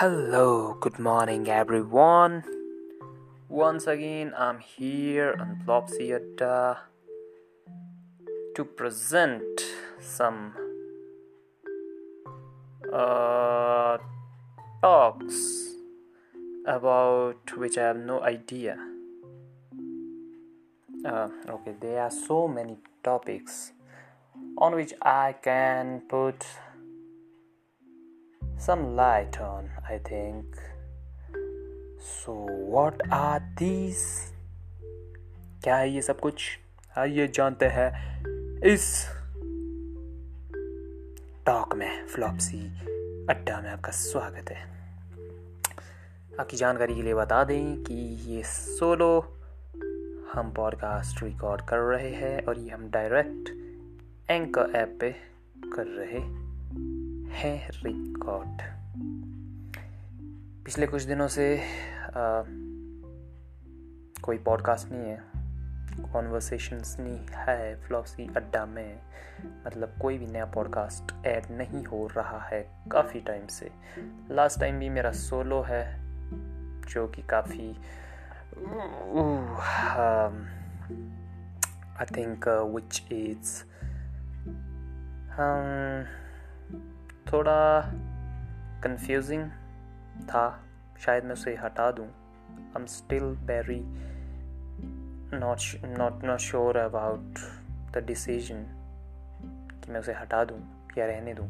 Hello, good morning, everyone. Once again, I'm here on Flopsy Adda to present some uh, talks about which I have no idea. Uh, okay, there are so many topics on which I can put some light on, I think. So, what are these? क्या है ये सब कुछ आइए जानते हैं इस talk में फ्लॉपसी अड्डा में आपका स्वागत है आपकी जानकारी के लिए बता दें कि ये सोलो हम पॉडकास्ट रिकॉर्ड कर रहे हैं और ये हम डायरेक्ट एंकर ऐप पे कर रहे है रिकॉर्ड पिछले कुछ दिनों से आ, कोई पॉडकास्ट नहीं है कॉन्वर्सेशंस नहीं है फ्लॉसी अड्डा में मतलब कोई भी नया पॉडकास्ट ऐड नहीं हो रहा है काफ़ी टाइम से। लास्ट टाइम भी मेरा सोलो है जो कि काफ़ी आई थिंक विच इज़ थोड़ा कंफ्यूजिंग था, शायद मैं उसे हटा दूँ। I am still very not not not sure about the decision कि मैं उसे हटा दूँ या रहने दूँ।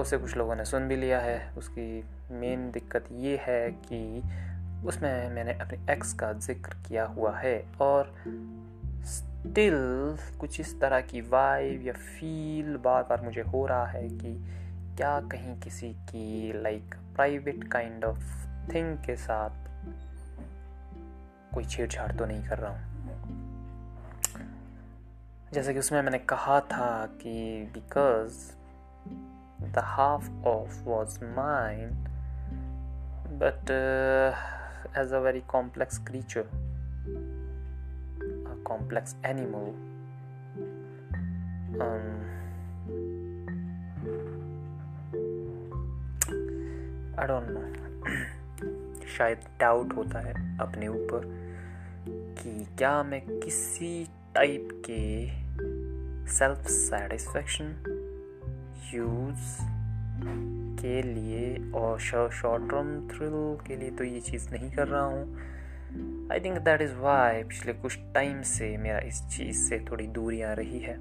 उसे कुछ लोगों ने सुन भी लिया है। उसकी मेन दिक्कत ये है कि उसमें मैंने अपने एक्स का ज़िक्र किया हुआ है और स्टिल कुछ इस तरह की वाइब या फील बार बार मुझे हो रहा है कि क्या कहीं किसी की like private kind of thing के साथ कोई छेड़छाड़ तो नहीं कर रहा हूँ। जैसे कि उसमें मैंने कहा था कि because the half of was mind but as a very complex creature complex animal. Um, I don't know. शायद डाउट होता है अपने ऊपर कि क्या मैं किसी टाइप के सेल्फ सेटिस्फेक्शन यूज़ के लिए और शॉर्ट टर्म थ्रिल के लिए तो ये चीज़ नहीं कर रहा हूँ I think that is why पिछले कुछ टाइम से मेरा इस चीज़ से थोड़ी दूरियाँ रही है।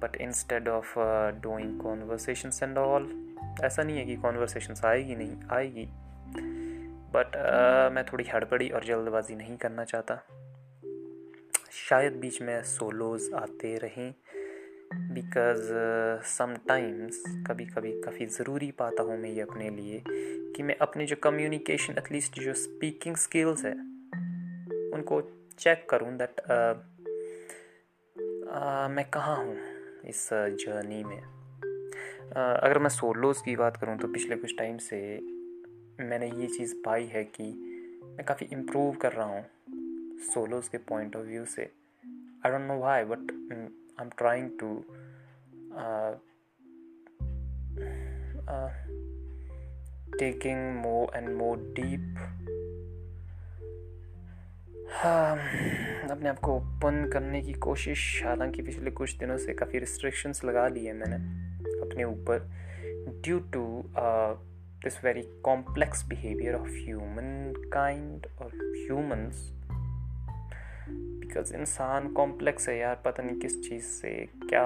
But instead of doing conversation and all ऐसा नहीं है कि कॉन्वर्सेशन आएगी नहीं आएगी। बट uh, मैं थोड़ी हड़बड़ी और जल्दबाजी नहीं करना चाहता। शायद बीच में सोलोज आते रहें। बिकॉज़ समटाइम्स uh, कभी कभी काफ़ी ज़रूरी पाता हूँ मैं ये अपने लिए कि मैं अपने जो कम्युनिकेशन एटलीस्ट जो स्पीकिंग स्किल्स है उनको चेक करूँ दैट uh, uh, मैं कहाँ हूँ इस जर्नी में। Uh, अगर मैं सोलोज़ की बात करूँ तो पिछले कुछ टाइम से मैंने ये चीज़ पाई है कि मैं काफ़ी इम्प्रूव कर रहा हूँ सोलोज़ के पॉइंट ऑफ़ व्यू से। I don't know why but I'm trying to uh, uh, taking more and more deep. अपने आप को ओपन करने की कोशिश हालाँकि पिछले कुछ दिनों से काफ़ी रिस्ट्रिक्शंस लगा ली है मैंने अपने ऊपर due to this very complex behaviour of human kind और ह्यूमंस बिकॉज़ इंसान कॉम्प्लेक्स है यार, पता नहीं किस चीज़ से क्या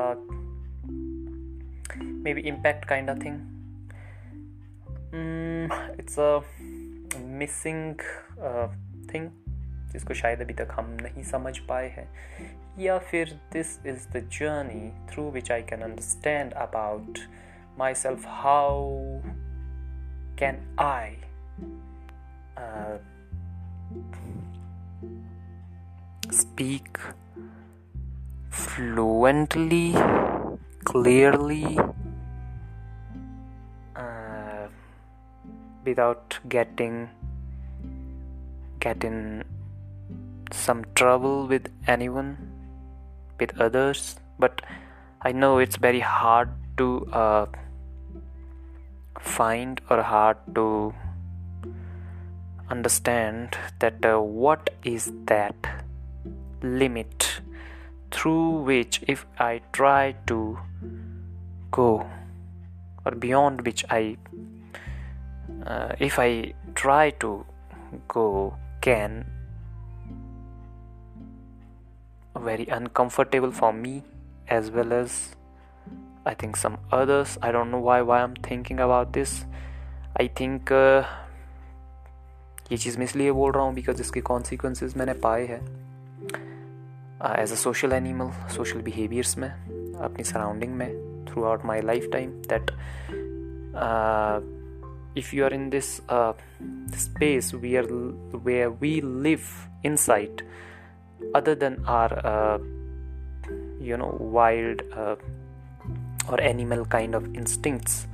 may be impact kind of thing it's a missing thing जिसको शायद अभी तक हम नहीं समझ पाए हैं। या फिर this is the journey through which I can understand about myself how can I speak fluently, clearly, uh, without getting get in some trouble with anyone, with others. But I know it's very hard to uh, find or hard to understand that uh, what is that limit through which if i try to go or beyond which i uh, if i try to go can very uncomfortable for me as well as I think some others. I don't know why why I'm thinking about this. I think uh, ये चीज़ मैं इसलिए बोल रहा हूँ because इसके consequences मैंने पाए हैं as a social animal social behaviours में अपनी सराउंडिंग में throughout my lifetime that you are in this uh, space where where we live inside other than our uh, you know wild uh, और animal kind of instincts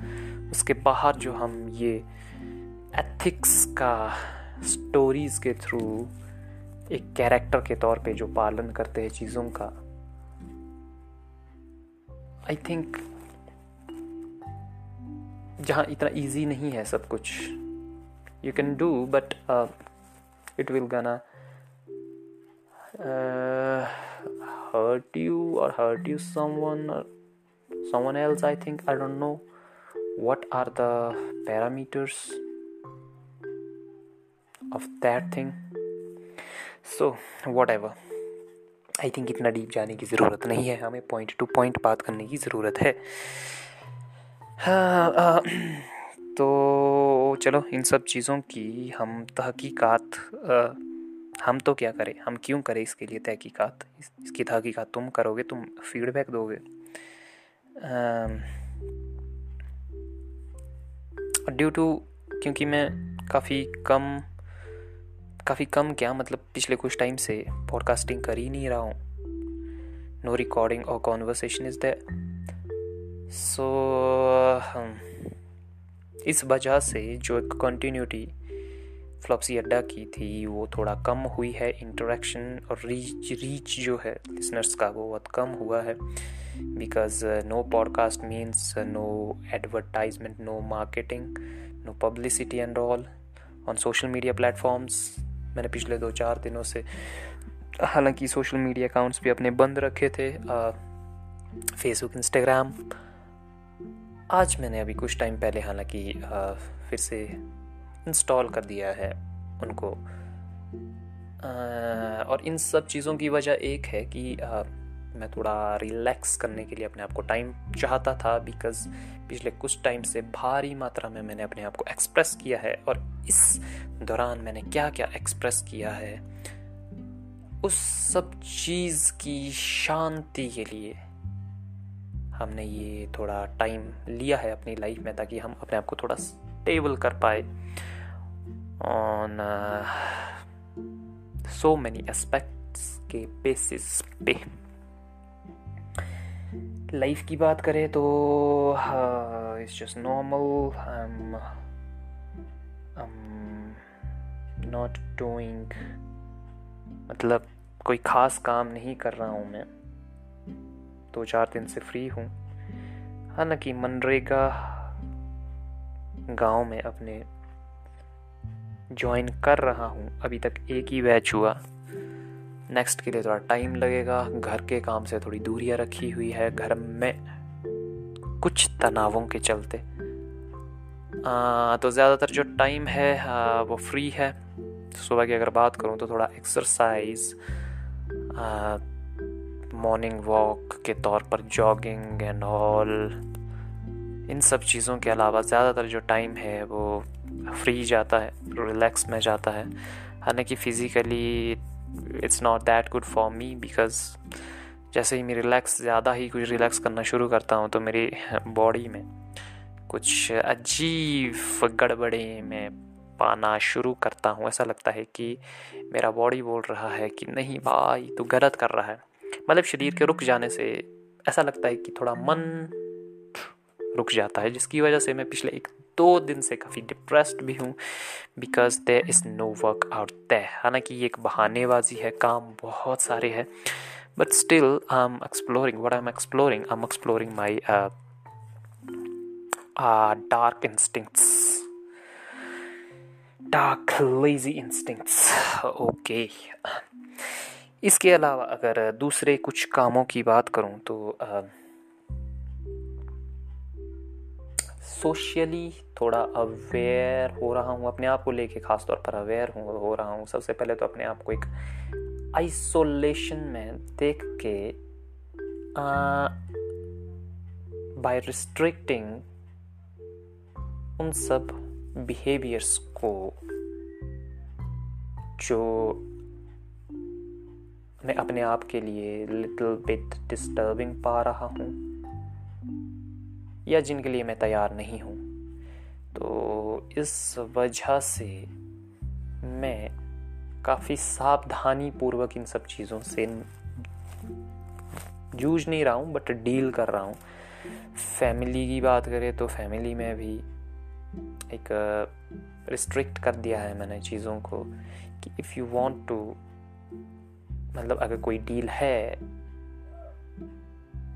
उसके बाहर जो हम ये ethics का स्टोरीज के थ्रू एक कैरेक्टर के तौर पे जो पालन करते हैं चीज़ों का। आई थिंक जहाँ इतना इजी नहीं है सब कुछ you can do but it will gonna hurt you और hurt you someone someone else, i think. I don't know. What are the parameters of that thing? So whatever. I think इतना deep जाने की ज़रूरत नहीं है हमें point two point बात करने की ज़रूरत है। हाँ, आ, तो चलो इन सब चीज़ों की हम तहकीकात हम तो क्या करें? हम क्यों करें इसके लिए तहकीकात? इसकी तहकीकात तुम करोगे तुम फीडबैक दोगे। ड्यू टू क्योंकि मैं काफ़ी कम काफ़ी कम क्या मतलब पिछले कुछ टाइम से पॉडकास्टिंग कर ही नहीं रहा हूँ। नो रिकॉर्डिंग और कॉन्वर्सेशन इज़ द सो इस वजह से जो एक कंटिन्यूटी फ्लॉप्सी अड्डा की थी वो थोड़ा कम हुई है। इंटरेक्शन और रीच रीच जो है लिसनर्स का वो बहुत कम हुआ है। Because no podcast means no uh, no marketing no publicity and all on social media platforms मैंने पिछले दो चार दिनों से, हालाँकि सोशल मीडिया अकाउंट्स भी अपने बंद रखे थे फेसबुक इंस्टाग्राम आज मैंने अभी कुछ टाइम पहले हालाँकि फिर से इंस्टॉल कर दिया है उनको। और इन सब चीज़ों की वजह एक है कि मैं थोड़ा रिलैक्स करने के लिए अपने आप को टाइम चाहता था बिकॉज़ पिछले कुछ टाइम से भारी मात्रा में मैंने अपने आप को एक्सप्रेस किया है और इस दौरान मैंने क्या क्या एक्सप्रेस किया है, उस सब चीज़ की शांति के लिए हमने ये थोड़ा टाइम लिया है अपनी लाइफ में ताकि हम अपने आप को थोड़ा स्टेबल कर पाए ऑन सो मैनी एस्पेक्ट्स के बेसिस पे। लाइफ की बात करें तो it's just normal not doing मतलब कोई ख़ास काम नहीं कर रहा हूँ मैं। दो चार दिन से फ्री हूँ। हालाँकि मनरेगा गाँव में अपने ज्वाइन कर रहा हूँ। अभी तक एक ही बैच हुआ। नेक्स्ट के लिए थोड़ा टाइम लगेगा। घर के काम से थोड़ी दूरियाँ रखी हुई है। घर में कुछ तनावों के चलते। आ, तो ज़्यादातर जो टाइम है आ, वो फ्री है। सुबह की अगर बात करूँ तो थोड़ा एक्सरसाइज मॉर्निंग वॉक के तौर पर जॉगिंग एंड ऑल इन सब चीज़ों के अलावा ज़्यादातर जो टाइम है वो फ्री जाता है रिलैक्स में जाता है। हालाँकि physically it's not that good for me because जैसे ही मैं रिलैक्स ज़्यादा ही कुछ रिलैक्स करना शुरू करता हूँ तो मेरी बॉडी में कुछ अजीब गड़बड़े में पाना शुरू करता हूँ। ऐसा लगता है कि मेरा बॉडी बोल रहा है कि, नहीं भाई, तू गलत कर रहा है। मतलब शरीर के रुक जाने से ऐसा लगता है कि थोड़ा मन रुक जाता है, जिसकी वजह से मैं पिछले एक दो दिन से काफ़ी डिप्रेस्ड भी हूँ because there is no workout तय हालाँकि ये एक बहानेबाजी है, काम बहुत सारे है but still I am exploring what I am exploring I am exploring my dark instincts dark lazy instincts okay इसके अलावा अगर दूसरे कुछ कामों की बात करूँ तो सोशली थोड़ा अवेयर हो रहा हूँ, अपने आप को लेके ख़ास तौर पर अवेयर हूँ रहा हूँ। सबसे पहले तो अपने आप को एक आइसोलेशन में देख के बाय रिस्ट्रिक्टिंग उन सब बिहेवियर्स को जो मैं अपने आप के लिए लिटिल बिट डिस्टर्बिंग पा रहा हूँ। या जिनके लिए मैं तैयार नहीं हूँ। तो इस वजह से मैं काफ़ी सावधानी पूर्वक इन सब चीज़ों से जूझ नहीं रहा हूँ बट डील कर रहा हूँ। फैमिली की बात करें तो फैमिली में भी एक रिस्ट्रिक्ट कर दिया है मैंने चीज़ों को कि इफ़ यू वांट टू मतलब अगर कोई डील है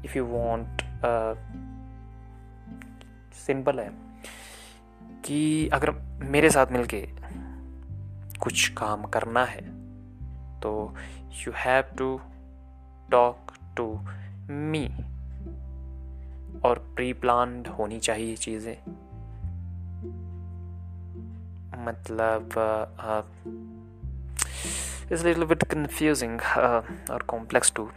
इफ़ यू वांट सिंपल है कि अगर मेरे साथ मिलके कुछ काम करना है तो you have to talk to me और प्री प्लान होनी चाहिए चीज़ें। मतलब इट्स लिटिल बिट कंफ्यूजिंग और complex to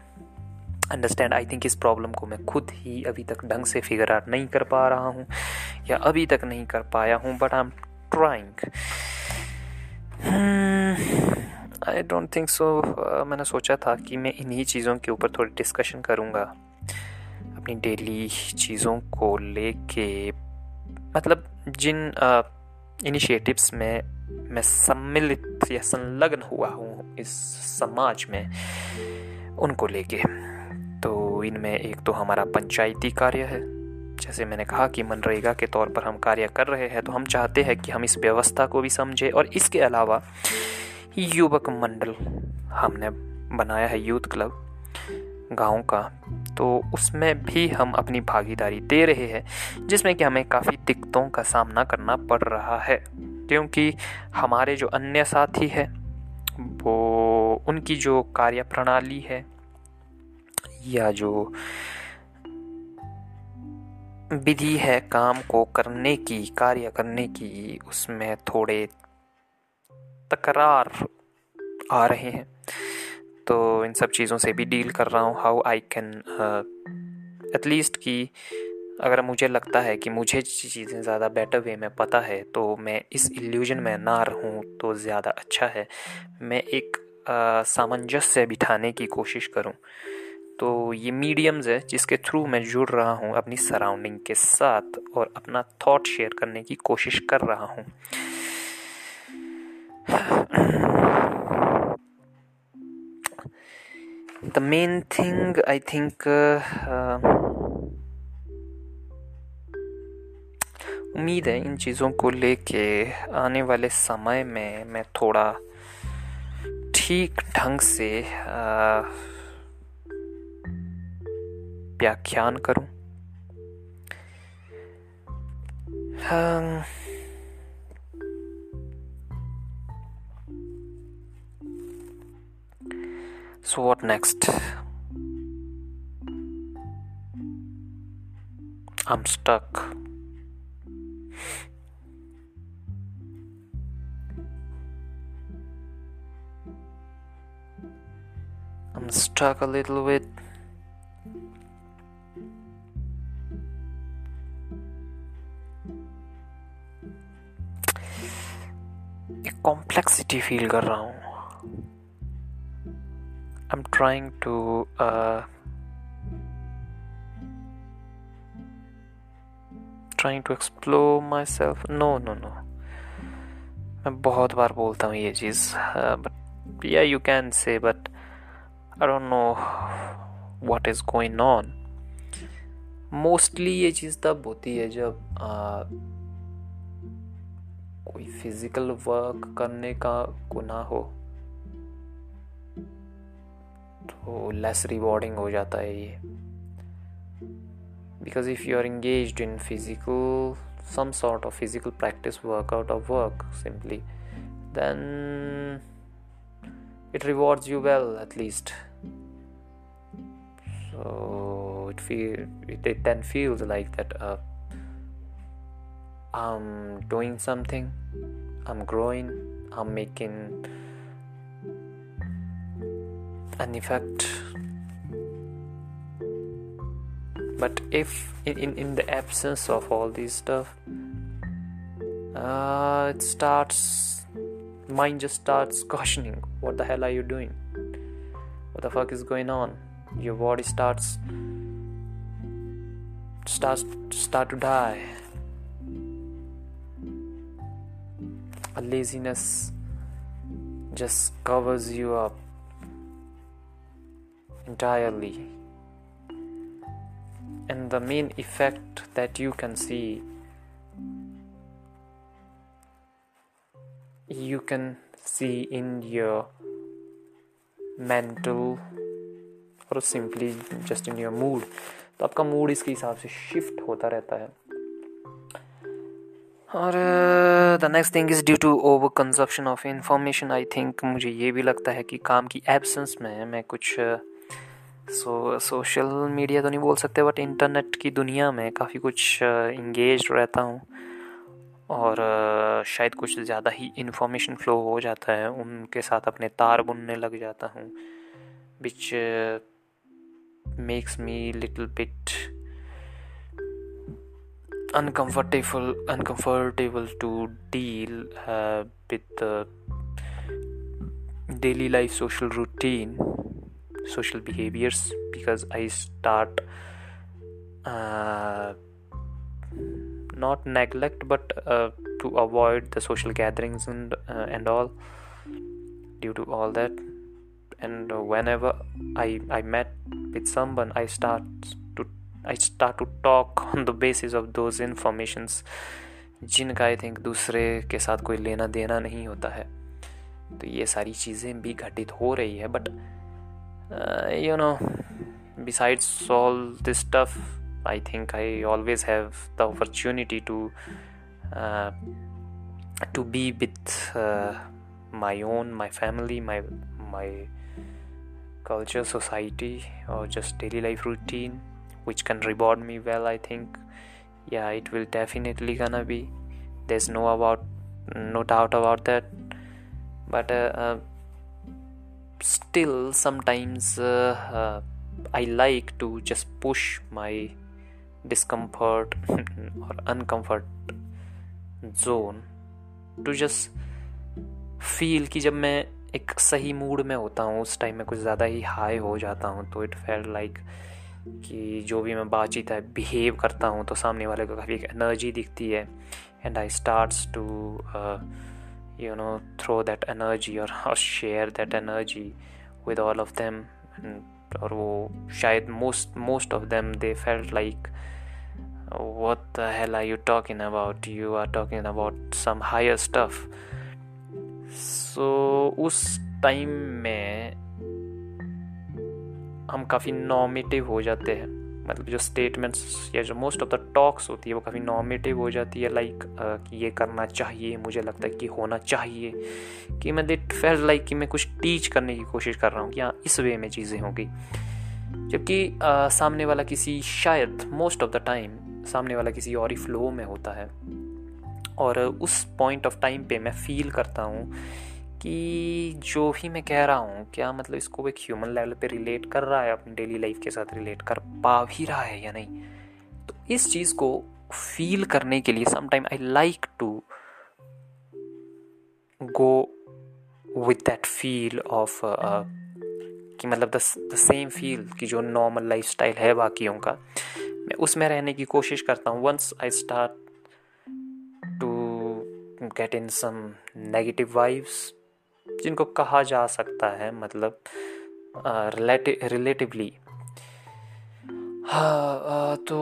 understand I think इस प्रॉब्लम को मैं खुद ही अभी तक ढंग से फिगर आउट नहीं कर पा रहा हूँ या अभी तक नहीं कर पाया हूँ but I am trying I don't think so मैंने सोचा था कि मैं इन्हीं चीज़ों के ऊपर थोड़ी डिस्कशन करूँगा। अपनी डेली चीज़ों को लेके मतलब जिन इनिशिएटिव्स uh, में मैं सम्मिलित या संलग्न हुआ हूँ इस समाज में उनको लेके। तो इनमें एक तो हमारा पंचायती कार्य है। जैसे मैंने कहा कि मनरेगा के तौर पर हम कार्य कर रहे हैं तो हम चाहते हैं कि हम इस व्यवस्था को भी समझें और इसके अलावा युवक मंडल हमने बनाया है, यूथ क्लब गाँव का। तो उसमें भी हम अपनी भागीदारी दे रहे हैं, जिसमें कि हमें काफ़ी दिक्कतों का सामना करना पड़ रहा है। क्योंकि हमारे जो अन्य साथी हैं, वो उनकी जो कार्य प्रणाली है या जो विधि है काम को करने की, कार्य करने की, उसमें थोड़े तकरार आ रहे हैं। तो इन सब चीज़ों से भी डील कर रहा हूँ। हाउ आई कैन एटलीस्ट कि अगर मुझे लगता है कि मुझे चीज़ें ज़्यादा बेटर वे में पता है तो मैं इस इल्यूजन में ना रहूँ तो ज़्यादा अच्छा है। मैं एक सामंजस्य बिठाने की कोशिश करूँ। तो ये मीडियम्स है जिसके थ्रू मैं जुड़ रहा हूँ अपनी सराउंडिंग के साथ और अपना थॉट शेयर करने की कोशिश कर रहा हूँ। The main thing I think उम्मीद है इन चीज़ों को लेके आने वाले समय में मैं थोड़ा ठीक ढंग से व्याख्यान करूँ So, what next? I'm stuck. I'm stuck a little bit. Complexity feel कर रहा हूँ। I am trying to trying to explore myself no no no मैं बहुत बार बोलता हूँ ये चीज़ बट या you can say but I don't know what is going on mostly ये चीज़ तब होती है जब आ, कोई फिजिकल वर्क करने का गुना हो तो लेस रिवॉर्डिंग हो जाता है ये because if you are engaged in physical some sort of physical practice workout or work simply then it rewards you well at least so it feel it, it then feels like that uh, i'm doing something. I'm growing. I'm making an effect. But if in, in the absence of all this stuff uh, it starts mind just starts questioning what the hell are you doing? What the fuck is going on? Your body starts starts start to die laziness just covers you up entirely and the main effect that you can see you can see in your mental और simply just in your mood तो आपका mood इसके हिसाब से shift होता रहता है और the next thing is due to over consumption of information I think मुझे ये भी लगता है कि काम की एब्सेंस में मैं कुछ सो सोशल मीडिया तो नहीं बोल सकते बट इंटरनेट की दुनिया में काफ़ी कुछ इंगेज uh, रहता हूँ। और uh, शायद कुछ ज़्यादा ही इन्फॉर्मेशन फ्लो हो जाता है उनके साथ अपने तार बुनने लग जाता हूँ which makes me little bit uncomfortable uncomfortable to deal uh, with the daily life social routine social behaviors because i start uh, not neglect but uh, to avoid the social gatherings and uh, and all. Due to all that and whenever i i met with someone i start I start to talk on the basis of those informations, जिनका I think दूसरे के साथ कोई लेना देना नहीं होता है। तो ये सारी चीज़ें भी घटित हो रही है but you know besides all this stuff I think I always have the opportunity to to be with my own my family my my culture society और just daily life routine which can reward me well, I think. Yeah, it will definitely gonna be. There's no about no doubt about that. But uh, uh, still, sometimes uh, uh I like to just push my discomfort or uncomfort zone to just feel कि जब मैं एक सही mood में होता हूँ उस time में कुछ ज़्यादा ही हाई हो जाता हूँ तो इट फेल लाइक कि जो भी मैं बातचीत है बिहेव करता हूँ तो सामने वाले को काफ़ी एक एनर्जी दिखती है। And I starts to you know throw that energy और share that energy with all of them और वो शायद most most of them they felt like what the hell are you talking about? You are talking about some higher stuff. So उस time में हम काफ़ी normative हो जाते हैं। मतलब जो स्टेटमेंट्स या जो मोस्ट ऑफ़ द टॉक्स होती है वो काफ़ी नॉमेटिव हो जाती है लाइक like, कि ये करना चाहिए मुझे लगता है कि होना चाहिए कि मैं दिट फेल लाइक कि मैं कुछ टीच करने की कोशिश कर रहा हूँ कि हाँ इस वे में चीज़ें होंगी। जबकि सामने वाला किसी शायद मोस्ट ऑफ़ द टाइम सामने वाला किसी और ही फ्लो में होता है। और उस पॉइंट ऑफ़ टाइम पे मैं फील करता हूँ कि जो भी मैं कह रहा हूँ, क्या मतलब इसको एक ह्यूमन लेवल पे रिलेट कर रहा है, अपनी डेली लाइफ के साथ रिलेट कर पा भी रहा है या नहीं? तो इस चीज़ को फील करने के लिए sometime I like to go with that feel of कि मतलब द सेम फील कि जो नॉर्मल लाइफ स्टाइल है बाकियों का। मैं उसमें रहने की कोशिश करता हूँ। Once I start to get in some negative vibes जिनको कहा जा सकता है मतलब रिलेटिवली हाँ तो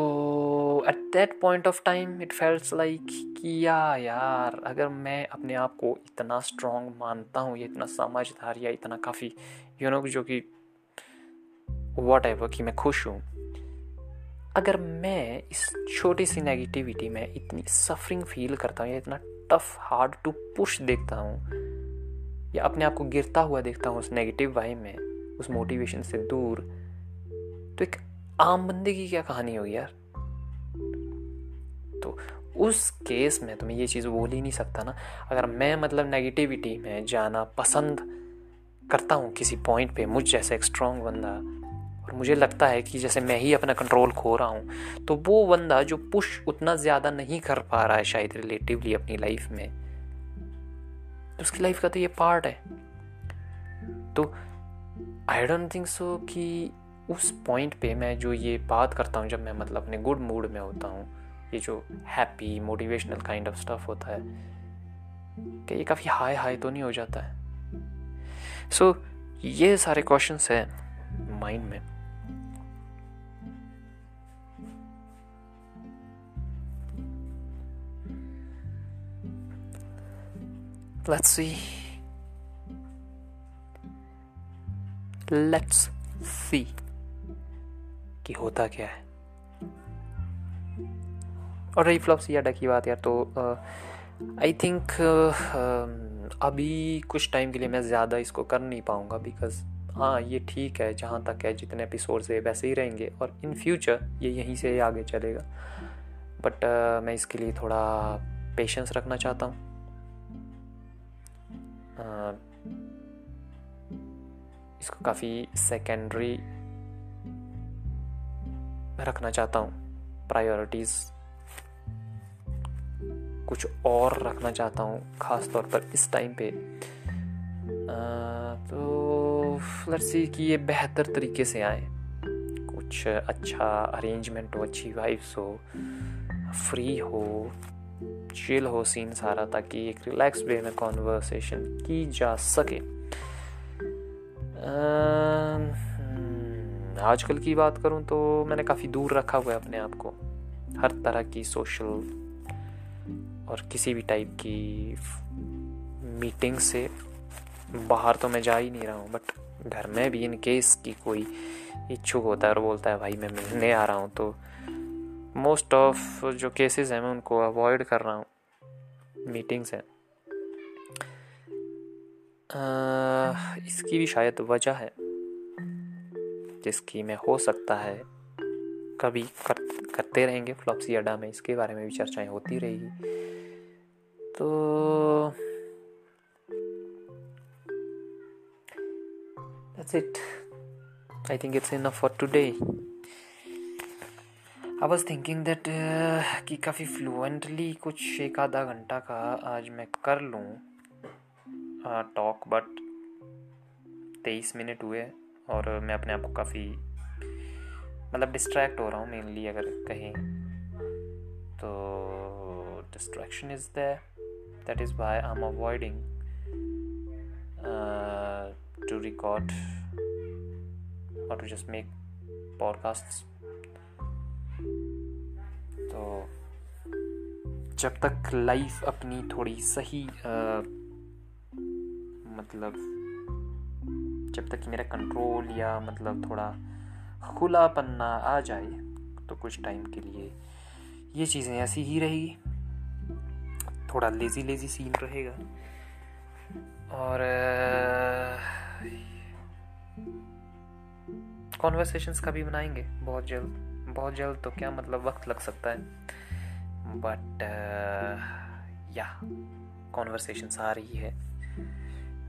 at that point of time it feels like कि या यार, अगर मैं अपने आप को इतना स्ट्रॉन्ग मानता हूँ, या इतना समझदार, या इतना काफ़ी यू नो जो कि वॉट एवर कि मैं खुश हूँ, अगर मैं इस छोटी सी नेगेटिविटी में इतनी सफरिंग फील करता हूँ, या इतना टफ हार्ड टू पुश देखता हूँ या अपने आप को गिरता हुआ देखता हूँ उस नेगेटिव वाई में, उस मोटिवेशन से दूर तो एक आम बंदे की क्या कहानी होगी यार? तो उस केस में तो मैं ये चीज़ बोल ही नहीं सकता ना। अगर मैं मतलब नेगेटिविटी में जाना पसंद करता हूँ किसी पॉइंट पे, मुझ जैसे एक स्ट्रॉन्ग बंदा, और मुझे लगता है कि जैसे मैं ही अपना कंट्रोल खो रहा हूँ तो वो बंदा जो पुश उतना ज़्यादा नहीं कर पा रहा है शायद रिलेटिवली अपनी लाइफ में तो उसकी लाइफ का तो ये पार्ट है। तो आई डोंट थिंक सो कि उस पॉइंट पे मैं जो ये बात करता हूँ जब मैं मतलब अपने गुड मूड में होता हूँ ये जो happy motivational kind of stuff होता है कि ये काफ़ी हाई हाई तो नहीं हो जाता है। सो so, ये सारे क्वेश्चंस है माइंड में। Let's see. Let's see. कि होता क्या है? और रही फ्लॉप्स या की बात यार तो आई uh, थिंक uh, अभी कुछ टाइम के लिए मैं ज़्यादा इसको कर नहीं पाऊँगा बिकॉज़ हाँ ये ठीक है जहाँ तक है जितने एपिसोड्स है वैसे ही रहेंगे और इन फ्यूचर ये यहीं से आगे चलेगा। बट uh, मैं इसके लिए थोड़ा पेशेंस रखना चाहता हूँ। इसको काफ़ी सेकेंडरी रखना चाहता हूँ। प्रायोरिटीज़ कुछ और रखना चाहता हूँ ख़ास तौर पर इस टाइम पे। आ, तो लेट्स सी कि ये बेहतर तरीके से आए। कुछ अच्छा अरेंजमेंट हो अच्छी वाइफ्स हो फ्री हो। चिल हो सीन सारा ताकि एक रिलैक्स वे में कॉन्वर्सेशन की जा सके। आजकल की बात करूँ तो मैंने काफ़ी दूर रखा हुआ है अपने आप को। हर तरह की सोशल और किसी भी टाइप की मीटिंग से बाहर तो मैं जा ही नहीं रहा हूँ बट घर में भी इन केस की कोई इच्छुक होता है और बोलता है, भाई, मैं मिलने आ रहा हूँ तो मोस्ट ऑफ़ जो केसेस हैं मैं उनको अवॉइड कर रहा हूँ। मीटिंग्स हैं। इसकी भी शायद वजह है जिसकी मैं हो सकता है कभी कर, करते रहेंगे फ्लॉप्सी अड्डा में इसके बारे में भी चर्चाएँ होती रहेगी। तो that's it. I think it's enough for today. I was thinking that कि काफ़ी फ्लुएंटली कुछ एक आधा घंटा का आज मैं कर लूँ टॉक बट तेईस मिनट हुए और मैं अपने आप को काफ़ी मतलब डिस्ट्रैक्ट हो रहा हूँ मेनली अगर कहीं। तो distraction is the that is why I am avoiding to record और टू जस्ट मेक पॉडकास्ट तो जब तक लाइफ अपनी थोड़ी सही आ, मतलब जब तक मेरा कंट्रोल या मतलब थोड़ा खुला पन्ना आ जाए तो कुछ टाइम के लिए ये चीज़ें ऐसी ही रहेगी। थोड़ा लेज़ी लेज़ी सीन रहेगा। और कॉन्वर्सेशंस का भी बनाएँगे बहुत जल्द। बहुत जल्द तो क्या मतलब वक्त लग सकता है? बट या कॉन्वर्सेशन आ रही है।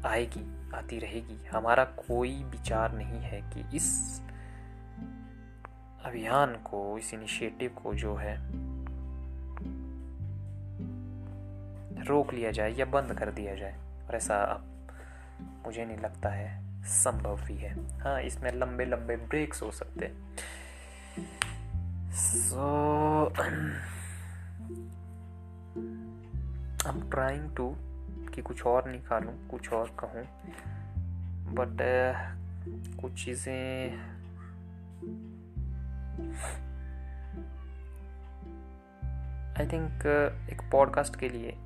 आएगी, आती रहेगी। हमारा कोई विचार नहीं है कि इस अभियान को, इस इनिशिएटिव को जो है, रोक लिया जाए या बंद कर दिया जाए। और ऐसा अब मुझे नहीं लगता है, संभव भी है। हाँ इसमें लंबे लंबे ब्रेक्स हो सकते हैं। So I'm trying to कि कुछ और निकालूं कुछ और कहूँ। बट uh, कुछ चीज़ें आई थिंक uh, एक पॉडकास्ट के लिए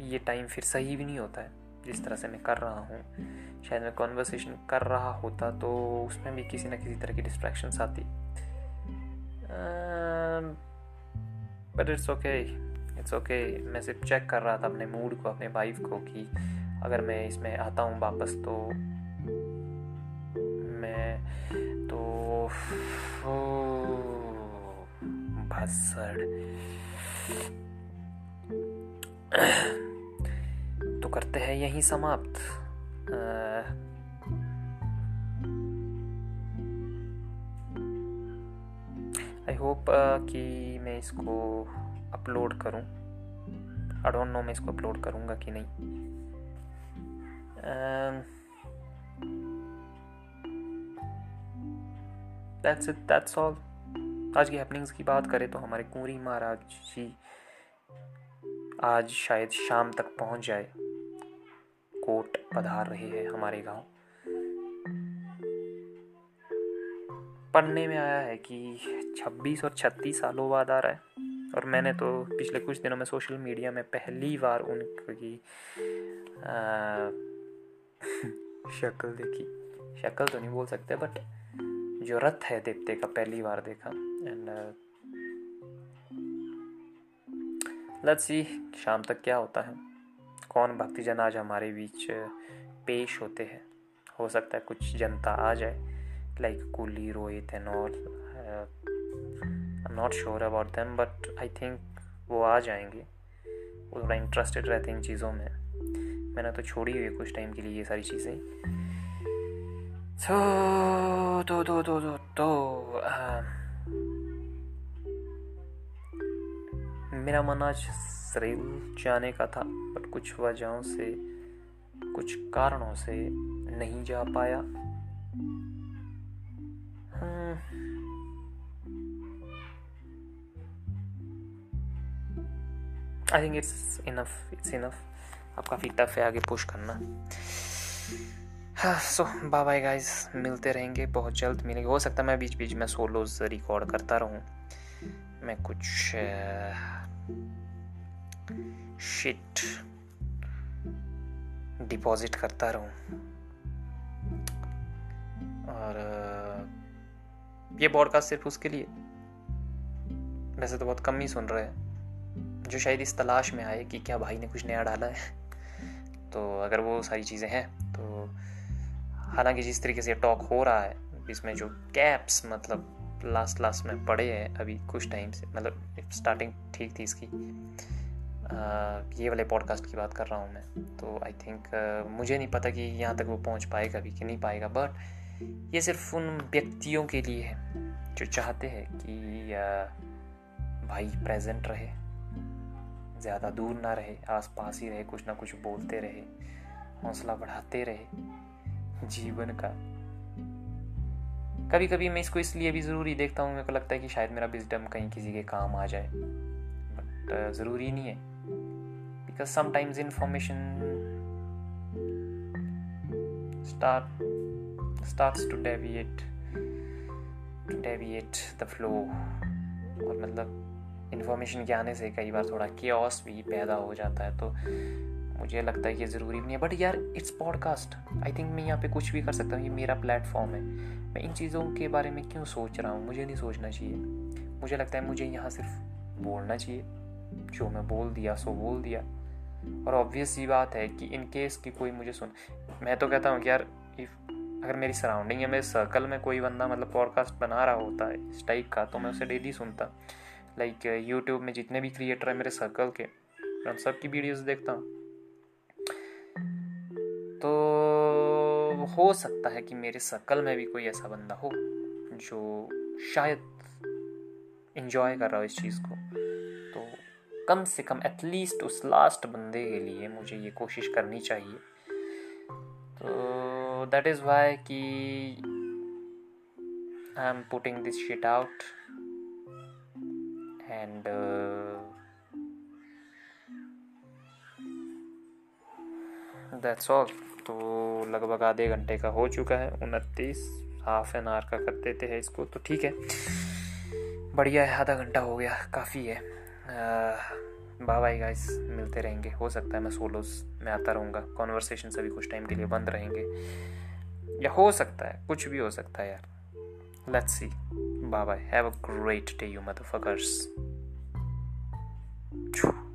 ये टाइम फिर सही भी नहीं होता है जिस तरह से मैं कर रहा हूँ। शायद मैं कॉन्वर्सेशन कर रहा होता तो उसमें भी किसी ना किसी तरह की डिस्ट्रैक्शंस आती। But it's okay it's okay मैं सिर्फ़ चेक कर रहा था अपने मूड को, अपने वाइफ को कि अगर मैं इसमें आता हूँ वापस तो मैं तो तो करते हैं यहीं समाप्त। आई होप कि मैं इसको अपलोड करूँ। आई डोंट नो मैं इसको अपलोड करूँगा कि नहीं। दैट्स इट दैट्स ऑल आज की हैपनिंग्स की बात करें तो हमारे कुंवरी महाराज जी आज शायद शाम तक पहुँच जाए। कोट पधार रहे हैं हमारे गाँव। पढ़ने में आया है कि 26 और 36 सालों बाद आ रहा है। और मैंने तो पिछले कुछ दिनों में सोशल मीडिया में पहली बार उनकी शक्ल देखी। शक्ल तो नहीं बोल सकते बट जो रथ है देवते का पहली बार देखा। एंड लेट्स सी शाम तक क्या होता है। कौन भक्ति जन आज हमारे बीच पेश होते हैं? हो सकता है कुछ जनता आ जाए। Like Quli Rohit and all I am not sure about them but I think वो आ जाएँगे। वो थोड़ा इंटरेस्टेड रहते हैं इन चीज़ों में। मैंने तो छोड़ी हुई कुछ टाइम के लिए ये सारी चीज़ें। सो तो तो तो तो, तो मेरा मन आज शरीर जाने का था बट कुछ वजहों से कुछ कारणों से नहीं जा पाया। I think it's enough it's enough अब काफ़ी टफ है आगे पुश करना। हाँ सो बाय बाय गाइस मिलते रहेंगे। बहुत जल्द मिलेंगे। हो सकता है मैं बीच बीच में सोलोज रिकॉर्ड करता रहूँ। मैं कुछ शिट डिपॉजिट करता रहूँ। और ये पॉडकास्ट सिर्फ़ उसके लिए? वैसे तो बहुत कम ही सुन रहे हैं। जो शायद इस तलाश में आए कि क्या भाई ने कुछ नया डाला है। तो अगर वो सारी चीज़ें हैं तो हालाँकि जिस तरीके से टॉक हो रहा है इसमें जो कैप्स मतलब लास्ट लास्ट में पड़े हैं अभी कुछ टाइम से मतलब स्टार्टिंग ठीक थी इसकी। आ, ये वाले पॉडकास्ट की बात कर रहा हूँ मैं। तो आई थिंक मुझे नहीं पता कि यहाँ तक वो पहुँच पाएगा भी कि नहीं पाएगा बट ये सिर्फ़ उन व्यक्तियों के लिए है जो चाहते हैं कि आ, भाई प्रेजेंट रहे। ज़्यादा दूर ना रहे आस पास ही रहे, कुछ ना कुछ बोलते रहे, हौसला बढ़ाते रहे जीवन का। कभी कभी मैं इसको इसलिए भी ज़रूरी देखता हूँ, मेरे को लगता है कि शायद मेरा विजडम कहीं किसी के काम आ जाए। बट ज़रूरी नहीं है। Because sometimes information start starts to deviate to deviate the flow. और मतलब इन्फॉर्मेशन के आने से कई बार थोड़ा केओस भी पैदा हो जाता है तो मुझे लगता है कि ज़रूरी भी नहीं है। बट यार इट्स पॉडकास्ट आई थिंक मैं यहाँ पे कुछ भी कर सकता हूँ, ये मेरा प्लेटफॉर्म है। मैं इन चीज़ों के बारे में क्यों सोच रहा हूँ? मुझे नहीं सोचना चाहिए। मुझे लगता है मुझे यहाँ सिर्फ़ बोलना चाहिए। जो मैं बोल दिया, सो बोल दिया। और ऑब्वियस ये बात है कि इन केस की कोई मुझे सुन, मैं तो कहता हूँ कि यार इफ़ अगर मेरी सराउंडिंग या मेरे सर्कल में कोई बंदा मतलब पॉडकास्ट बना रहा होता है, इस टाइप का तो मैं उसे डेली सुनता। लाइक यूट्यूब uh, में जितने भी क्रिएटर हैं मेरे सर्कल के मैं सब की देखता हूँ। तो हो सकता है कि मेरे सर्कल में भी कोई ऐसा बंदा हो जो शायद इंजॉय कर रहा हो इस चीज़ को। तो कम से कम एटलीस्ट उस लास्ट बंदे के लिए मुझे ये कोशिश करनी चाहिए। तो दैट इज़ वाई कि I am putting this shit out and that's all तो लगभग आधे घंटे का हो चुका है उनतीस हाफ़ एन आवर का कर देते हैं इसको तो ठीक है। बढ़िया है आधा घंटा हो गया काफ़ी है। बाय बाय गाइस मिलते रहेंगे। हो सकता है मैं सोलोस में आता रहूँगा कॉन्वर्सेशन सभी कुछ टाइम के लिए बंद रहेंगे। या हो सकता है कुछ भी हो सकता है यार। Let's see Bye bye. Have a great day, you Choo.